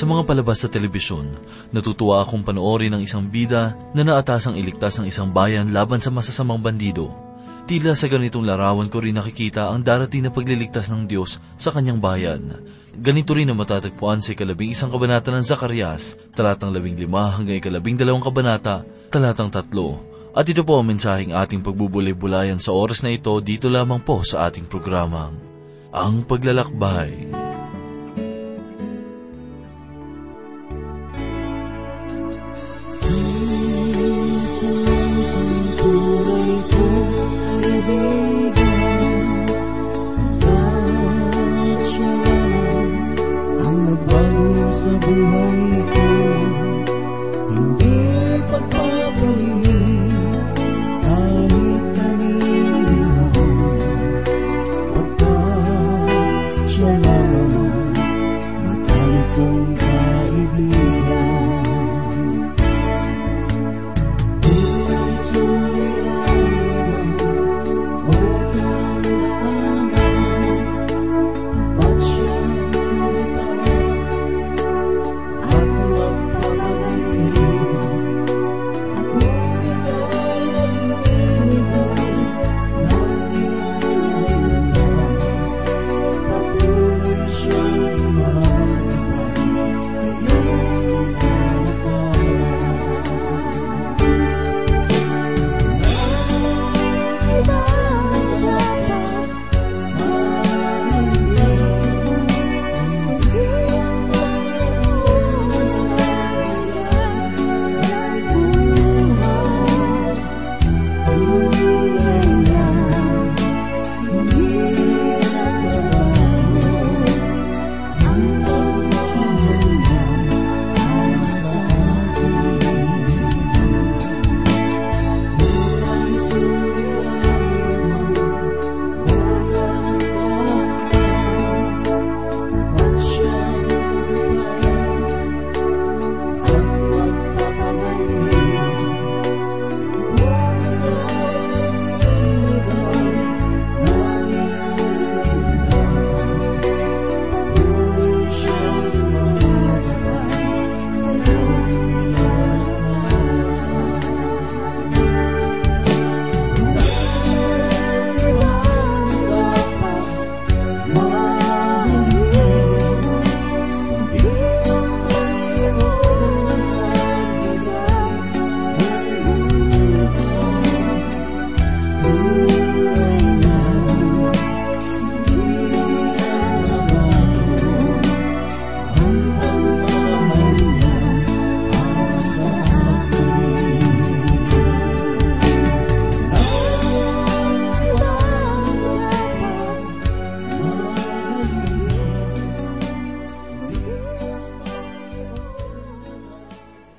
Sa mga palabas sa telebisyon, natutuwa akong panoorin ng isang bida na naatasang iligtas ang isang bayan laban sa masasamang bandido. Tila sa ganitong larawan ko rin nakikita ang darating na pagliligtas ng Diyos sa kanyang bayan. Ganito rin ang matatagpuan sa ikalabing isang kabanata ng Zacarias, talatang labing lima hanggang ikalabing dalawang kabanata, talatang tatlo. At ito po ang mensaheng ating pagbubulay-bulayan sa oras na ito dito lamang po sa ating programa. Ang Paglalakbay. Sa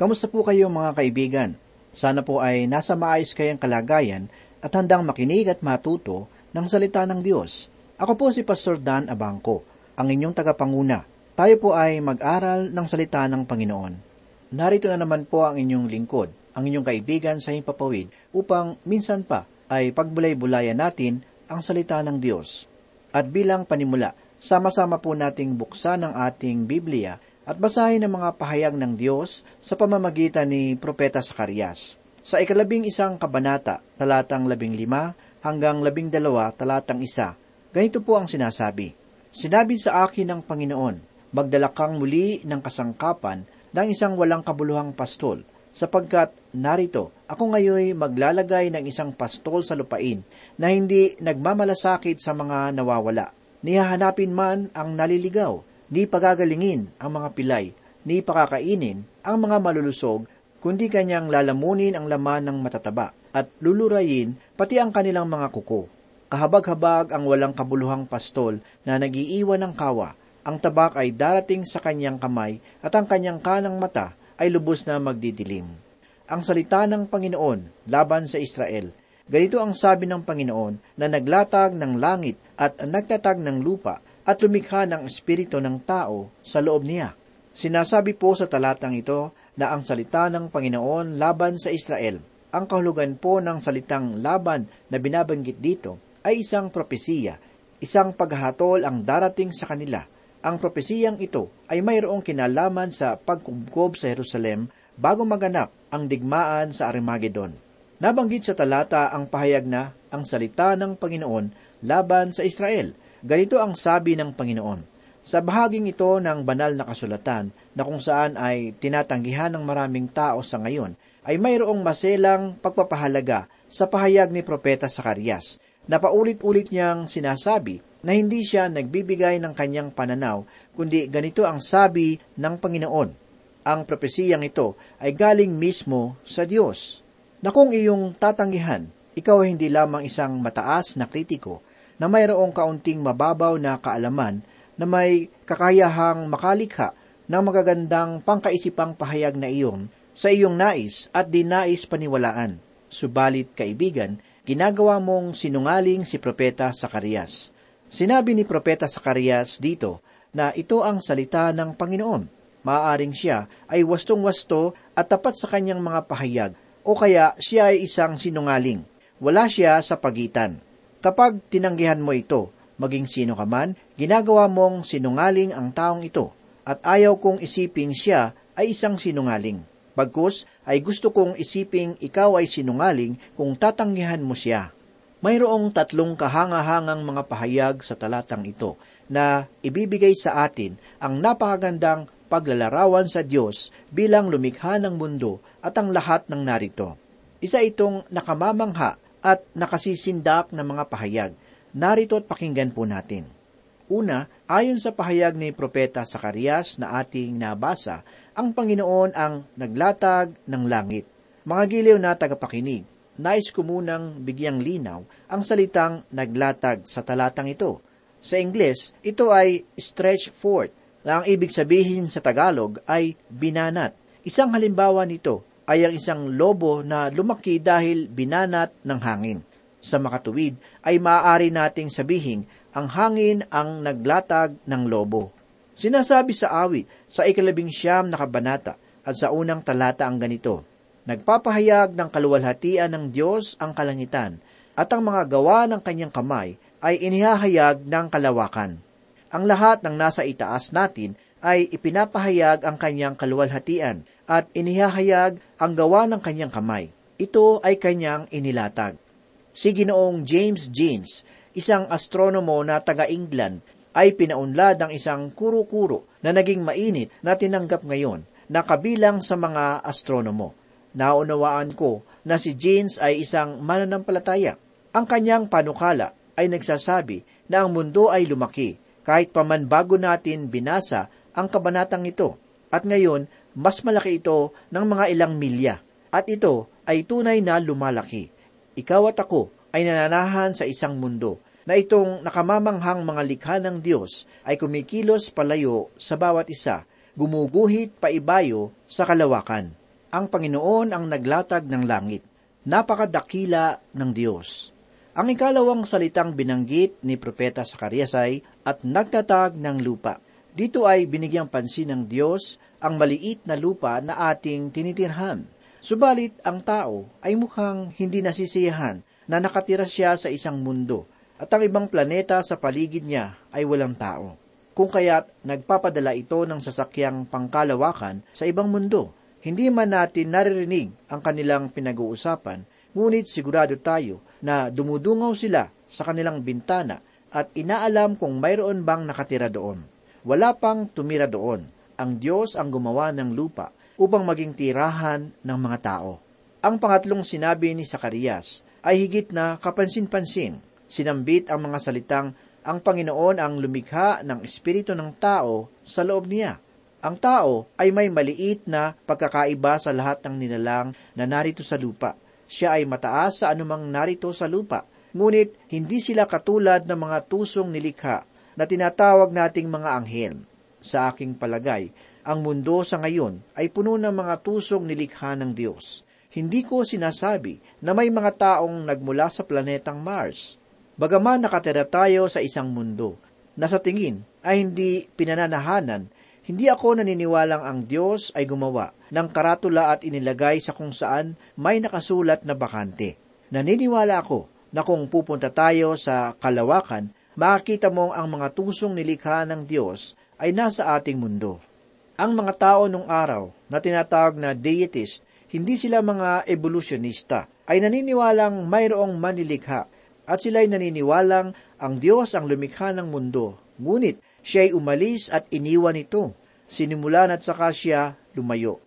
Kamusta po kayo mga kaibigan? Sana po ay nasa maayos kayang kalagayan at handang makinig at matuto ng salita ng Diyos. Ako po si Pastor Dan Abangco, ang inyong tagapanguna. Tayo po ay mag-aral ng salita ng Panginoon. Narito na naman po ang inyong lingkod, ang inyong kaibigan sa himpapawid, upang minsan pa ay pagbulay-bulayan natin ang salita ng Diyos. At bilang panimula, sama-sama po nating buksan ang ating Biblia at basahin ang mga pahayag ng Diyos sa pamamagitan ni Propeta Sakarias. Sa ikalabing isang kabanata, talatang labing lima hanggang labing dalawa, talatang isa, ganito po ang sinasabi. Sinabi sa akin ng Panginoon, magdala kang muli ng kasangkapan ng isang walang kabuluhang pastol, sapagkat narito, ako ngayoy maglalagay ng isang pastol sa lupain na hindi nagmamalasakit sa mga nawawala. Nihahanapin man ang naliligaw, ni pagagalingin ang mga pilay, ni pakakainin ang mga malulusog, kundi kanyang lalamunin ang laman ng matataba, at lulurayin pati ang kanilang mga kuko. Kahabag-habag ang walang kabuluhang pastol na nagiiwan ng kawa, ang tabak ay darating sa kanyang kamay at ang kanyang kanang mata ay lubos na magdidilim. Ang salita ng Panginoon laban sa Israel, ganito ang sabi ng Panginoon na naglatag ng langit at nagtatag ng lupa at lumikha ng espiritu ng tao sa loob niya. Sinasabi po sa talatang ito na ang salita ng Panginoon laban sa Israel. Ang kahulugan po ng salitang laban na binabanggit dito ay isang propesiya, isang paghatol ang darating sa kanila. ang propesiyang ito ay mayroong kinalaman sa pagkubkob sa Jerusalem bago maganap ang digmaan sa Armageddon. Nabanggit sa talata ang pahayag na ang salita ng Panginoon laban sa Israel. Ganito ang sabi ng Panginoon. Sa bahaging ito ng banal na kasulatan na kung saan ay tinatanggihan ng maraming tao sa ngayon, ay mayroong maselang pagpapahalaga sa pahayag ni Propeta Sakarias na paulit-ulit niyang sinasabi na hindi siya nagbibigay ng kanyang pananaw, kundi ganito ang sabi ng Panginoon. Ang propesiyang ito ay galing mismo sa Diyos. Na kung iyong tatanggihan, ikaw ay hindi lamang isang mataas na kritiko na mayroong kaunting mababaw na kaalaman na may kakayahang makalikha ng magagandang pangkaisipang pahayag na iyon sa iyong nais at dinais paniwalaan. Subalit, kaibigan, ginagawa mong sinungaling si Propeta Sakarias. Sinabi ni Propeta Sakarias dito na ito ang salita ng Panginoon. Maaaring siya ay wastong-wasto at tapat sa kanyang mga pahayag o kaya siya ay isang sinungaling. Wala siya sa pagitan. Kapag tinanggihan mo ito, maging sino ka man, ginagawa mong sinungaling ang taong ito at ayaw kong isiping siya ay isang sinungaling. Bagkus ay gusto kong isiping ikaw ay sinungaling kung tatanggihan mo siya. Mayroong tatlong kahangahangang mga pahayag sa talatang ito na ibibigay sa atin ang napakagandang paglalarawan sa Diyos bilang lumikha ng mundo at ang lahat ng narito. Isa itong nakamamangha at nakasisindak na mga pahayag. Narito at pakinggan po natin. Una, ayon sa pahayag ni Propeta Sakarias na ating nabasa, ang Panginoon ang naglatag ng langit. Mga giliw na tagapakinig, nais ko munang bigyang linaw ang salitang naglatag sa talatang ito. Sa Ingles, ito ay stretch forth, na ang ibig sabihin sa Tagalog ay binanat. Isang halimbawa nito ay ang isang lobo na lumaki dahil binanat ng hangin. Sa makatuwid ay maaari nating sabihin ang hangin ang naglatag ng lobo. Sinasabi sa awit sa ikalabing siyam na kabanata at sa unang talata ang ganito, Nagpapahayag ng kaluwalhatian ng Diyos ang kalangitan, at ang mga gawa ng kanyang kamay ay inihahayag ng kalawakan. Ang lahat ng nasa itaas natin ay ipinapahayag ang kanyang kaluwalhatian at inihahayag ang gawa ng kanyang kamay. Ito ay kanyang inilatag. Si Ginoong James Jeans, isang astronomo na taga-England, ay pinaunlad ng isang kuro-kuro na naging mainit na tinanggap ngayon na kabilang sa mga astronomo. Naunawaan ko na si James ay isang mananampalataya. Ang kanyang panukala ay nagsasabi na ang mundo ay lumaki kahit paman bago natin binasa ang kabanatang ito. At ngayon, mas malaki ito ng mga ilang milya. At ito ay tunay na lumalaki. Ikaw at ako ay nananahan sa isang mundo na itong nakamamanghang mga likha ng Diyos ay kumikilos palayo sa bawat isa, gumuguhit paibayo sa kalawakan ang Panginoon ang naglatag ng langit. Napakadakila ng Diyos. Ang ikalawang salitang binanggit ni Propeta Sakarias ay, at nagtatag ng lupa. Dito ay binigyang pansin ng Diyos ang maliit na lupa na ating tinitirhan. Subalit ang tao ay mukhang hindi nasisiyahan na nakatira siya sa isang mundo at ang ibang planeta sa paligid niya ay walang tao. Kung kaya't nagpapadala ito ng sasakyang pangkalawakan sa ibang mundo hindi man natin naririnig ang kanilang pinag-uusapan, ngunit sigurado tayo na dumudungaw sila sa kanilang bintana at inaalam kung mayroon bang nakatira doon. Wala pang tumira doon. Ang Diyos ang gumawa ng lupa upang maging tirahan ng mga tao. Ang pangatlong sinabi ni Sakarias ay higit na kapansin-pansin. Sinambit ang mga salitang ang Panginoon ang lumikha ng espiritu ng tao sa loob niya ang tao ay may maliit na pagkakaiba sa lahat ng nilalang na narito sa lupa. Siya ay mataas sa anumang narito sa lupa, ngunit hindi sila katulad ng mga tusong nilikha na tinatawag nating mga anghel. Sa aking palagay, ang mundo sa ngayon ay puno ng mga tusong nilikha ng Diyos. Hindi ko sinasabi na may mga taong nagmula sa planetang Mars. Bagaman nakatira tayo sa isang mundo na sa tingin ay hindi pinananahanan hindi ako naniniwalang ang Diyos ay gumawa ng karatula at inilagay sa kung saan may nakasulat na bakante. Naniniwala ako na kung pupunta tayo sa kalawakan, makikita mo ang mga tusong nilikha ng Diyos ay nasa ating mundo. Ang mga tao nung araw na tinatawag na deitist, hindi sila mga evolutionista, ay naniniwalang mayroong manilikha at sila'y naniniwalang ang Diyos ang lumikha ng mundo, ngunit siya ay umalis at iniwan ito. Sinimulan at saka siya lumayo.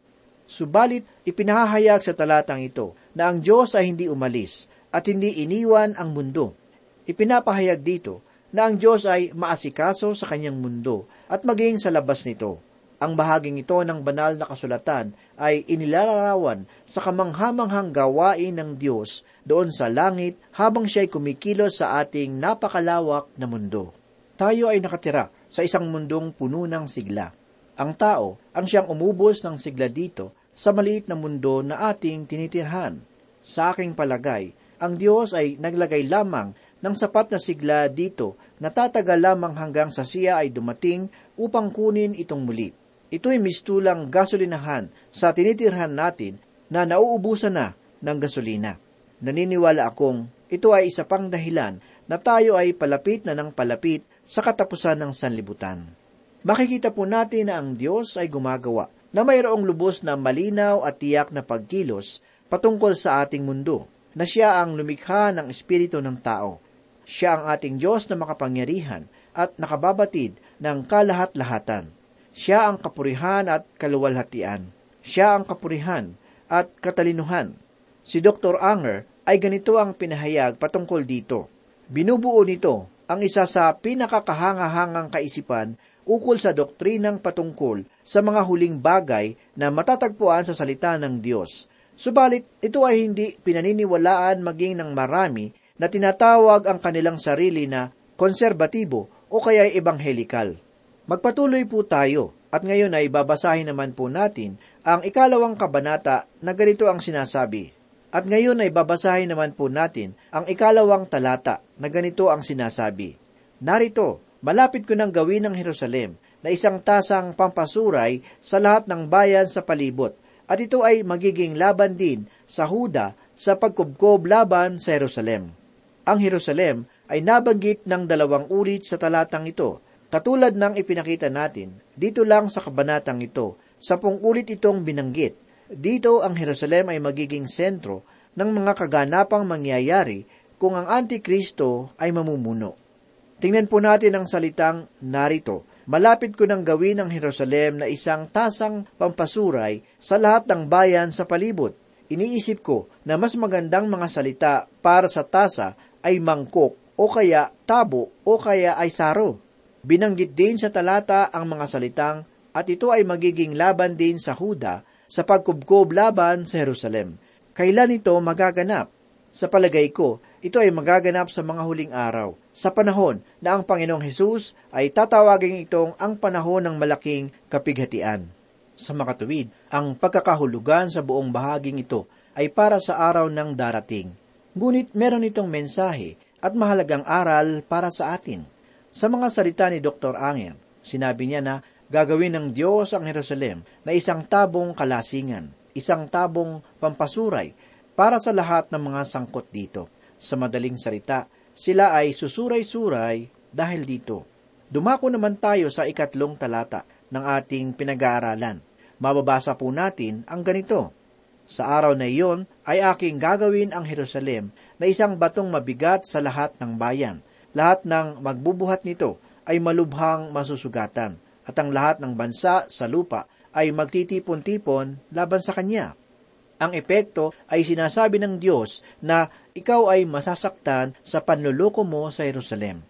Subalit, ipinahahayag sa talatang ito na ang Diyos ay hindi umalis at hindi iniwan ang mundo. Ipinapahayag dito na ang Diyos ay maasikaso sa kanyang mundo at maging sa labas nito. Ang bahaging ito ng banal na kasulatan ay inilalarawan sa kamanghamanghang gawain ng Diyos doon sa langit habang siya'y kumikilos sa ating napakalawak na mundo. Tayo ay nakatira sa isang mundong puno ng sigla. Ang tao ang siyang umubos ng sigla dito sa maliit na mundo na ating tinitirhan. Sa aking palagay, ang Diyos ay naglagay lamang ng sapat na sigla dito na tatagal lamang hanggang sa siya ay dumating upang kunin itong muli. Ito'y mistulang gasolinahan sa tinitirhan natin na nauubusan na ng gasolina. Naniniwala akong ito ay isa pang dahilan na tayo ay palapit na ng palapit sa katapusan ng sanlibutan. Makikita po natin na ang Diyos ay gumagawa na mayroong lubos na malinaw at tiyak na pagkilos patungkol sa ating mundo, na siya ang lumikha ng espiritu ng tao. Siya ang ating Diyos na makapangyarihan at nakababatid ng kalahat-lahatan. Siya ang kapurihan at kaluwalhatian. Siya ang kapurihan at katalinuhan. Si Dr. Anger ay ganito ang pinahayag patungkol dito. Binubuo nito ang isa sa pinakakahangahangang kaisipan ukol sa doktrinang patungkol sa mga huling bagay na matatagpuan sa salita ng Diyos. Subalit, ito ay hindi pinaniniwalaan maging ng marami na tinatawag ang kanilang sarili na konserbatibo o kaya ebanghelikal. Magpatuloy po tayo at ngayon ay babasahin naman po natin ang ikalawang kabanata na ganito ang sinasabi. At ngayon ay babasahin naman po natin ang ikalawang talata na ganito ang sinasabi. Narito, malapit ko nang gawin ng Jerusalem na isang tasang pampasuray sa lahat ng bayan sa palibot, at ito ay magiging laban din sa Huda sa pagkubkob laban sa Jerusalem. Ang Jerusalem ay nabanggit ng dalawang ulit sa talatang ito, katulad ng ipinakita natin, dito lang sa kabanatang ito, sampung ulit itong binanggit. Dito ang Jerusalem ay magiging sentro ng mga kaganapang mangyayari kung ang Antikristo ay mamumuno. Tingnan po natin ang salitang narito. Malapit ko nang gawin ang Jerusalem na isang tasang pampasuray sa lahat ng bayan sa palibot. Iniisip ko na mas magandang mga salita para sa tasa ay mangkok o kaya tabo o kaya ay saro. Binanggit din sa talata ang mga salitang at ito ay magiging laban din sa Huda sa pagkubkob laban sa Jerusalem. Kailan ito magaganap? Sa palagay ko, ito ay magaganap sa mga huling araw, sa panahon na ang Panginoong Hesus ay tatawagin itong ang panahon ng malaking kapighatian. Sa makatuwid, ang pagkakahulugan sa buong bahaging ito ay para sa araw ng darating. Ngunit meron itong mensahe at mahalagang aral para sa atin. Sa mga salita ni Dr. Anger, sinabi niya na gagawin ng Diyos ang Jerusalem na isang tabong kalasingan, isang tabong pampasuray para sa lahat ng mga sangkot dito. Sa madaling salita, sila ay susuray-suray dahil dito. Dumako naman tayo sa ikatlong talata ng ating pinag-aaralan. Mababasa po natin ang ganito. Sa araw na iyon ay aking gagawin ang Jerusalem na isang batong mabigat sa lahat ng bayan. Lahat ng magbubuhat nito ay malubhang masusugatan, at ang lahat ng bansa sa lupa ay magtitipon-tipon laban sa kanya. Ang epekto ay sinasabi ng Diyos na ikaw ay masasaktan sa panluloko mo sa Jerusalem.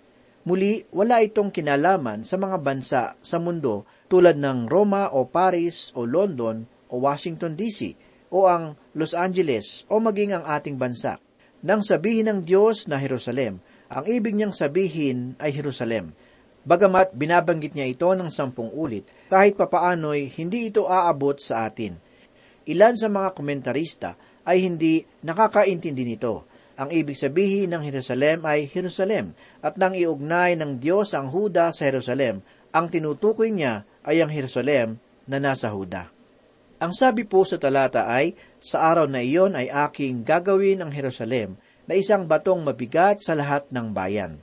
Muli, wala itong kinalaman sa mga bansa sa mundo tulad ng Roma o Paris o London o Washington DC o ang Los Angeles o maging ang ating bansa. Nang sabihin ng Diyos na Jerusalem, ang ibig niyang sabihin ay Jerusalem. Bagamat binabanggit niya ito ng sampung ulit, kahit papaano'y hindi ito aabot sa atin. Ilan sa mga komentarista ay hindi nakakaintindi nito. Ang ibig sabihin ng Jerusalem ay Jerusalem, at nang iugnay ng Diyos ang Huda sa Jerusalem, ang tinutukoy niya ay ang Jerusalem na nasa Huda. Ang sabi po sa talata ay, sa araw na iyon ay aking gagawin ang Jerusalem na isang batong mabigat sa lahat ng bayan.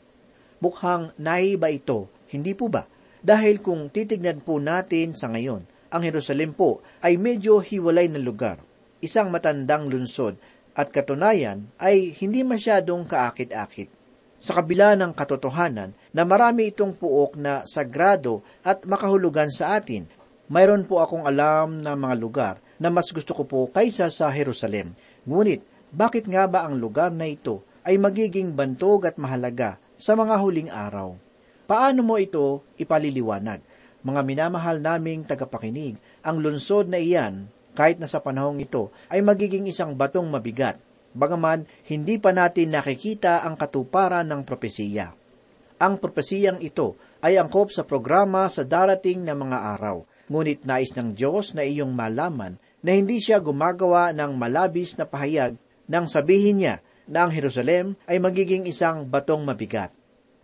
Mukhang naiba ito, hindi po ba? Dahil kung titignan po natin sa ngayon, ang Jerusalem po ay medyo hiwalay na lugar, isang matandang lunsod, at katunayan ay hindi masyadong kaakit-akit. Sa kabila ng katotohanan na marami itong puok na sagrado at makahulugan sa atin, mayroon po akong alam na mga lugar na mas gusto ko po kaysa sa Jerusalem. Ngunit, bakit nga ba ang lugar na ito ay magiging bantog at mahalaga sa mga huling araw? Paano mo ito ipaliliwanag? Mga minamahal naming tagapakinig, ang lunsod na iyan, kahit na sa panahong ito, ay magiging isang batong mabigat, bagaman hindi pa natin nakikita ang katuparan ng propesiya. Ang propesiyang ito ay angkop sa programa sa darating na mga araw, ngunit nais ng Diyos na iyong malaman na hindi siya gumagawa ng malabis na pahayag nang sabihin niya na ang Jerusalem ay magiging isang batong mabigat.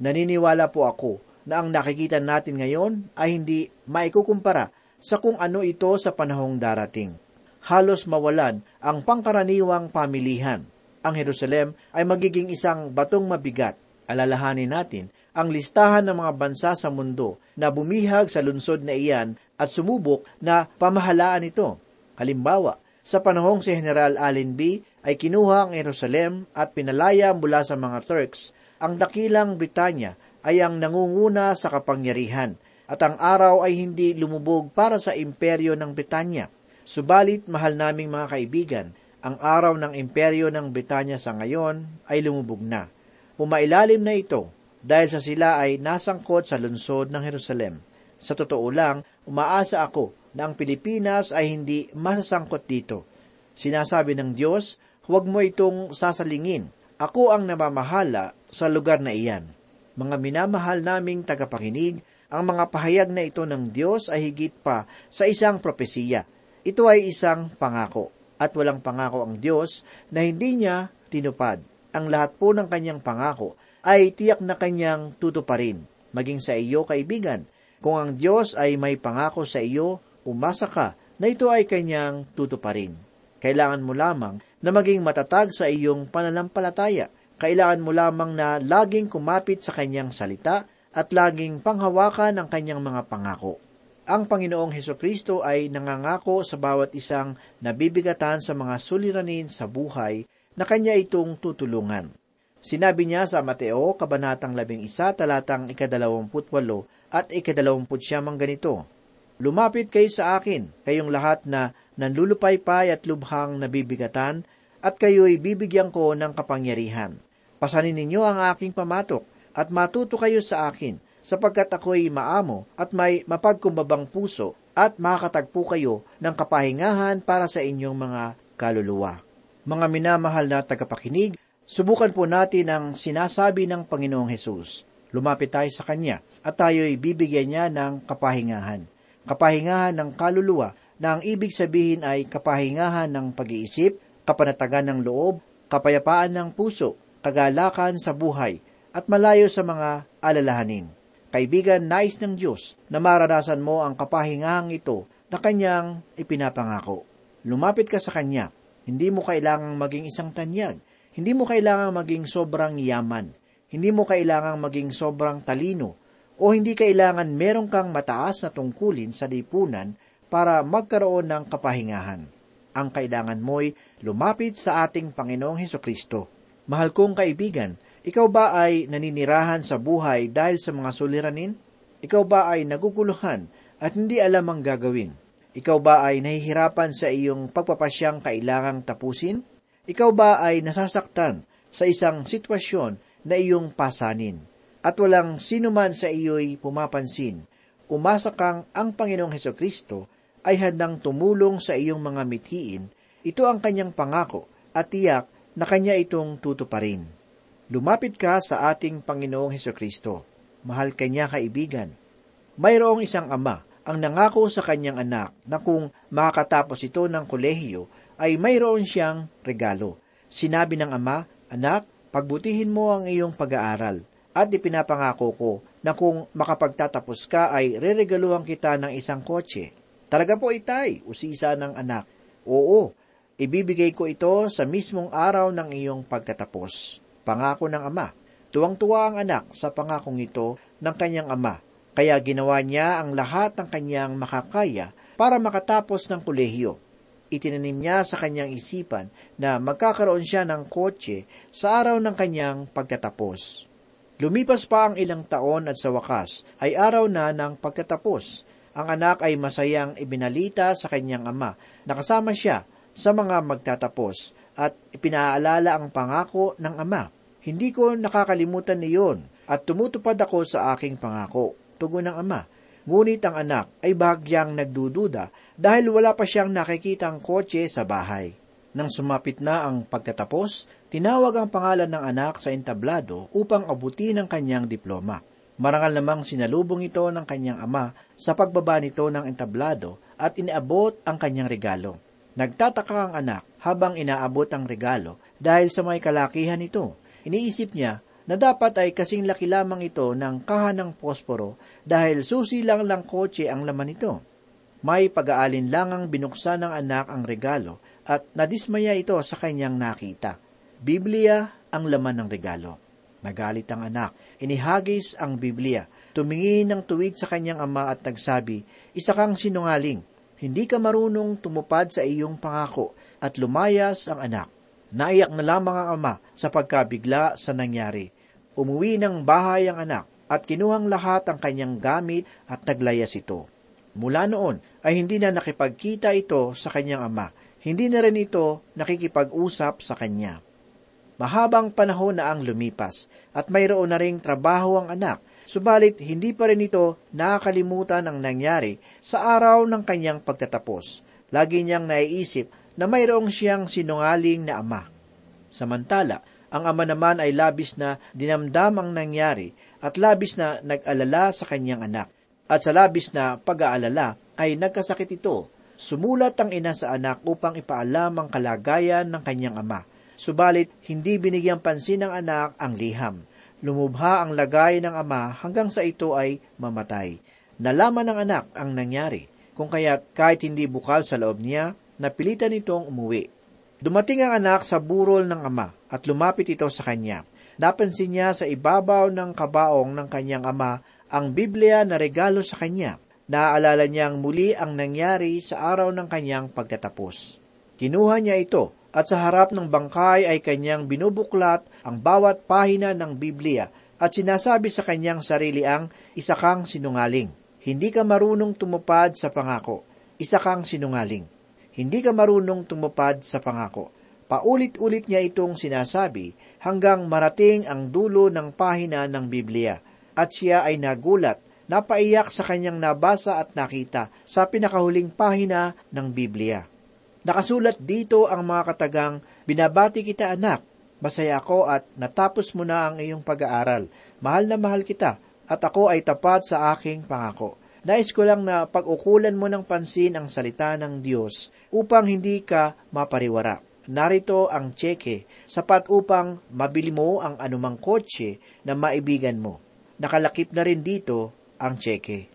Naniniwala po ako na ang nakikita natin ngayon ay hindi maikukumpara sa kung ano ito sa panahong darating. Halos mawalan ang pangkaraniwang pamilihan. Ang Jerusalem ay magiging isang batong mabigat. Alalahanin natin ang listahan ng mga bansa sa mundo na bumihag sa lunsod na iyan at sumubok na pamahalaan ito. Halimbawa, sa panahong si General Allenby ay kinuha ang Jerusalem at pinalaya mula sa mga Turks, ang dakilang Britanya ay ang nangunguna sa kapangyarihan at ang araw ay hindi lumubog para sa imperyo ng Britanya. Subalit, mahal naming mga kaibigan, ang araw ng imperyo ng Britanya sa ngayon ay lumubog na. Pumailalim na ito dahil sa sila ay nasangkot sa lungsod ng Jerusalem. Sa totoo lang, umaasa ako na ang Pilipinas ay hindi masasangkot dito. Sinasabi ng Diyos, huwag mo itong sasalingin. Ako ang namamahala sa lugar na iyan. Mga minamahal naming tagapakinig, ang mga pahayag na ito ng Diyos ay higit pa sa isang propesiya. Ito ay isang pangako, at walang pangako ang Diyos na hindi niya tinupad. Ang lahat po ng kanyang pangako ay tiyak na kanyang tutuparin, maging sa iyo, kaibigan. Kung ang Diyos ay may pangako sa iyo, umasa ka na ito ay kanyang tutuparin. Kailangan mo lamang na maging matatag sa iyong pananampalataya. Kailangan mo lamang na laging kumapit sa kanyang salita at laging panghawakan ang kanyang mga pangako. Ang Panginoong Heso Kristo ay nangangako sa bawat isang nabibigatan sa mga suliranin sa buhay na kanya itong tutulungan. Sinabi niya sa Mateo, Kabanatang 11, talatang ikadalawamputwalo at ikadalawamput siyamang ganito, Lumapit kayo sa akin, kayong lahat na nanlulupaypay at lubhang nabibigatan, at kayo'y bibigyan ko ng kapangyarihan. Pasanin ninyo ang aking pamatok, at matuto kayo sa akin, sapagkat ako'y maamo at may mapagkumbabang puso, at makakatagpo kayo ng kapahingahan para sa inyong mga kaluluwa. Mga minamahal na tagapakinig, subukan po natin ang sinasabi ng Panginoong Hesus. Lumapit tayo sa Kanya at tayo'y bibigyan niya ng kapahingahan. Kapahingahan ng kaluluwa na ang ibig sabihin ay kapahingahan ng pag-iisip, kapanatagan ng loob, kapayapaan ng puso, kagalakan sa buhay, at malayo sa mga alalahanin. Kaibigan, nais ng Diyos na maranasan mo ang kapahingahang ito na Kanyang ipinapangako. Lumapit ka sa Kanya. Hindi mo kailangang maging isang tanyag. Hindi mo kailangang maging sobrang yaman. Hindi mo kailangang maging sobrang talino. O hindi kailangan meron kang mataas na tungkulin sa lipunan para magkaroon ng kapahingahan. Ang kailangan mo'y lumapit sa ating Panginoong Heso Kristo. Mahal kong kaibigan, ikaw ba ay naninirahan sa buhay dahil sa mga suliranin? Ikaw ba ay naguguluhan at hindi alam ang gagawin? Ikaw ba ay nahihirapan sa iyong pagpapasyang kailangang tapusin? Ikaw ba ay nasasaktan sa isang sitwasyon na iyong pasanin? At walang sino man sa iyo'y pumapansin. Umasa kang ang Panginoong Heso Kristo ay handang tumulong sa iyong mga mithiin. Ito ang kanyang pangako at tiyak na kanya itong tutuparin. Lumapit ka sa ating Panginoong Heso Kristo. Mahal kanya kaibigan. Mayroong isang ama ang nangako sa kanyang anak na kung makakatapos ito ng kolehiyo ay mayroon siyang regalo. Sinabi ng ama, Anak, pagbutihin mo ang iyong pag-aaral at ipinapangako ko na kung makapagtatapos ka ay reregaluhan kita ng isang kotse. Talaga po itay, usisa ng anak. Oo, ibibigay ko ito sa mismong araw ng iyong pagtatapos. Pangako ng ama. Tuwang-tuwa ang anak sa pangakong ito ng kanyang ama. Kaya ginawa niya ang lahat ng kanyang makakaya para makatapos ng kolehiyo. Itinanim niya sa kanyang isipan na magkakaroon siya ng kotse sa araw ng kanyang pagtatapos. Lumipas pa ang ilang taon at sa wakas ay araw na ng pagtatapos. Ang anak ay masayang ibinalita sa kanyang ama na kasama siya sa mga magtatapos at ipinaalala ang pangako ng ama. Hindi ko nakakalimutan niyon at tumutupad ako sa aking pangako. Tugon ng ama. Ngunit ang anak ay bahagyang nagdududa dahil wala pa siyang nakikitang kotse sa bahay. Nang sumapit na ang pagtatapos, tinawag ang pangalan ng anak sa entablado upang abutin ang kanyang diploma. Marangal namang sinalubong ito ng kanyang ama sa pagbaba nito ng entablado at iniabot ang kanyang regalo. Nagtataka ang anak habang inaabot ang regalo dahil sa may kalakihan nito. Iniisip niya na dapat ay kasing laki lamang ito ng kahanang posporo dahil susi lang lang kotse ang laman nito. May pag-aalin lang ang binuksan ng anak ang regalo at nadismaya ito sa kanyang nakita. Biblia ang laman ng regalo. Nagalit ang anak, inihagis ang Biblia, tumingin ng tuwid sa kanyang ama at nagsabi, Isa kang sinungaling, hindi ka marunong tumupad sa iyong pangako, at lumayas ang anak. Naiyak na lamang ang ama sa pagkabigla sa nangyari. Umuwi ng bahay ang anak at kinuhang lahat ang kanyang gamit at naglayas ito. Mula noon ay hindi na nakipagkita ito sa kanyang ama. Hindi na rin ito nakikipag-usap sa kanya. Mahabang panahon na ang lumipas at mayroon na ring trabaho ang anak, subalit hindi pa rin ito nakakalimutan ang nangyari sa araw ng kanyang pagtatapos. Lagi niyang naiisip na mayroong siyang sinungaling na ama. Samantala, ang ama naman ay labis na dinamdam ang nangyari at labis na nag-alala sa kanyang anak. At sa labis na pag-aalala ay nagkasakit ito. Sumulat ang ina sa anak upang ipaalam ang kalagayan ng kanyang ama. Subalit, hindi binigyang pansin ng anak ang liham. Lumubha ang lagay ng ama hanggang sa ito ay mamatay. Nalaman ng anak ang nangyari, kung kaya kahit hindi bukal sa loob niya, napilitan itong umuwi. Dumating ang anak sa burol ng ama at lumapit ito sa kanya. Napansin niya sa ibabaw ng kabaong ng kanyang ama ang Biblia na regalo sa kanya. Naaalala niyang muli ang nangyari sa araw ng kanyang pagtatapos. Kinuha niya ito at sa harap ng bangkay ay kanyang binubuklat ang bawat pahina ng Biblia at sinasabi sa kanyang sarili ang isa kang sinungaling. Hindi ka marunong tumupad sa pangako. Isa kang sinungaling. Hindi ka marunong tumupad sa pangako. Paulit-ulit niya itong sinasabi hanggang marating ang dulo ng pahina ng Biblia. At siya ay nagulat, napaiyak sa kanyang nabasa at nakita sa pinakahuling pahina ng Biblia. Nakasulat dito ang mga katagang, Binabati kita anak, masaya ako at natapos mo na ang iyong pag-aaral. Mahal na mahal kita at ako ay tapat sa aking pangako. Nais ko lang na pag-ukulan mo ng pansin ang salita ng Diyos upang hindi ka mapariwara. Narito ang tseke, sapat upang mabili mo ang anumang kotse na maibigan mo. Nakalakip na rin dito ang tseke.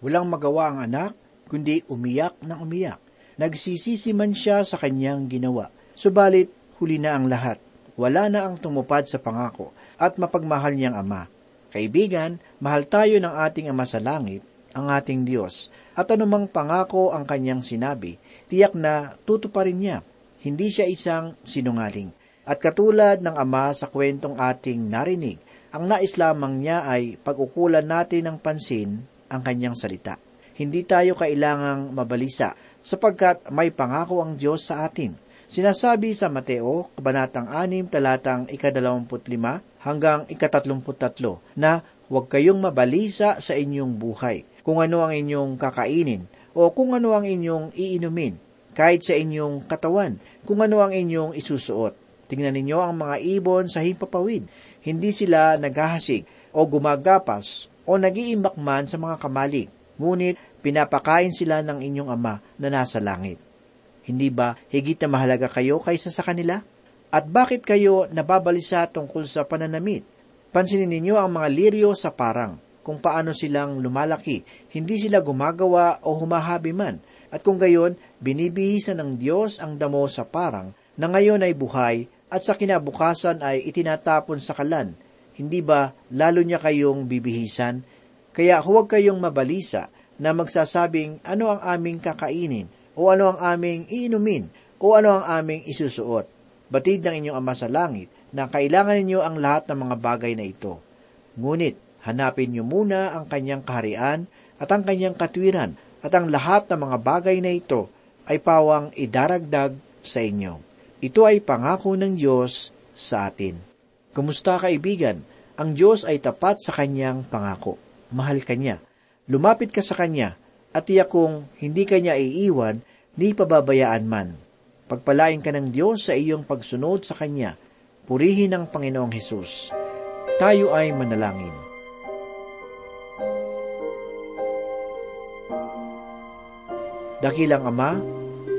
Walang magawa ang anak, kundi umiyak ng umiyak. Nagsisisi man siya sa kanyang ginawa. Subalit, huli na ang lahat. Wala na ang tumupad sa pangako at mapagmahal niyang ama. Kaibigan, mahal tayo ng ating ama sa langit, ang ating Diyos, at anumang pangako ang kanyang sinabi, tiyak na tutuparin niya. Hindi siya isang sinungaling. At katulad ng ama sa kwentong ating narinig, ang nais lamang niya ay pag-ukulan natin ng pansin ang kanyang salita. Hindi tayo kailangang mabalisa sapagkat may pangako ang Diyos sa atin. Sinasabi sa Mateo, Kabanatang 6, talatang ikadalawamput-lima hanggang ikatatlumput-tatlo, na huwag kayong mabalisa sa inyong buhay, kung ano ang inyong kakainin, o kung ano ang inyong iinumin, kahit sa inyong katawan, kung ano ang inyong isusuot. Tingnan ninyo ang mga ibon sa himpapawid. Hindi sila naghahasig o gumagapas o nagiimbak man sa mga kamalig. Ngunit pinapakain sila ng inyong ama na nasa langit. Hindi ba higit na mahalaga kayo kaysa sa kanila? At bakit kayo nababalisa tungkol sa pananamit? Pansinin ninyo ang mga liryo sa parang, kung paano silang lumalaki. Hindi sila gumagawa o humahabi man. At kung gayon, binibihisan ng Diyos ang damo sa parang na ngayon ay buhay at sa kinabukasan ay itinatapon sa kalan. Hindi ba lalo niya kayong bibihisan? Kaya huwag kayong mabalisa na magsasabing ano ang aming kakainin, o ano ang aming iinumin, o ano ang aming isusuot. Batid ng inyong Ama sa langit na kailangan ninyo ang lahat ng mga bagay na ito. Ngunit, hanapin niyo muna ang kanyang kaharian at ang kanyang katwiran at ang lahat ng mga bagay na ito ay pawang idaragdag sa inyo. Ito ay pangako ng Diyos sa atin. Kumusta kaibigan? Ang Diyos ay tapat sa kanyang pangako. Mahal ka niya. Lumapit ka sa kanya at tiyak kong hindi kanya iiwan ni pababayaan man. Pagpalain ka ng Diyos sa iyong pagsunod sa Kanya. Purihin ang Panginoong Hesus. Tayo ay manalangin. Dakilang Ama,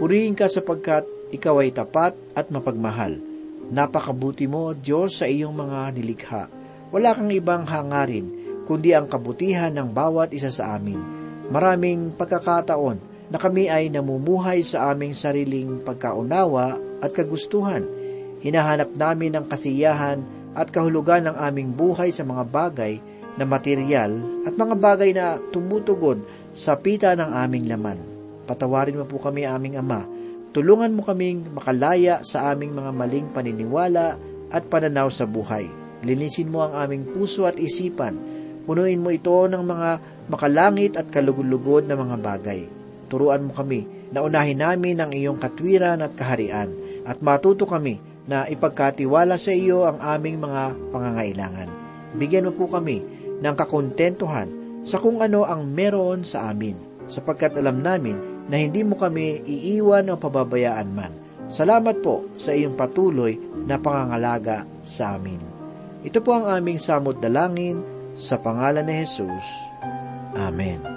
purihin ka sapagkat ikaw ay tapat at mapagmahal. Napakabuti mo, Diyos, sa iyong mga nilikha. Wala kang ibang hangarin, kundi ang kabutihan ng bawat isa sa amin. Maraming pagkakataon na kami ay namumuhay sa aming sariling pagkaunawa at kagustuhan. Hinahanap namin ang kasiyahan at kahulugan ng aming buhay sa mga bagay na material at mga bagay na tumutugon sa pita ng aming laman. Patawarin mo po kami aming Ama. Tulungan mo kaming makalaya sa aming mga maling paniniwala at pananaw sa buhay. Linisin mo ang aming puso at isipan. Punuin mo ito ng mga makalangit at kalugod-lugod na mga bagay. Turuan mo kami na unahin namin ang iyong katwiran at kaharian at matuto kami na ipagkatiwala sa iyo ang aming mga pangangailangan. Bigyan mo po kami ng kakontentuhan sa kung ano ang meron sa amin, sapagkat alam namin na hindi mo kami iiwan o pababayaan man. Salamat po sa iyong patuloy na pangangalaga sa amin. Ito po ang aming samot dalangin sa pangalan ni Jesus. Amen.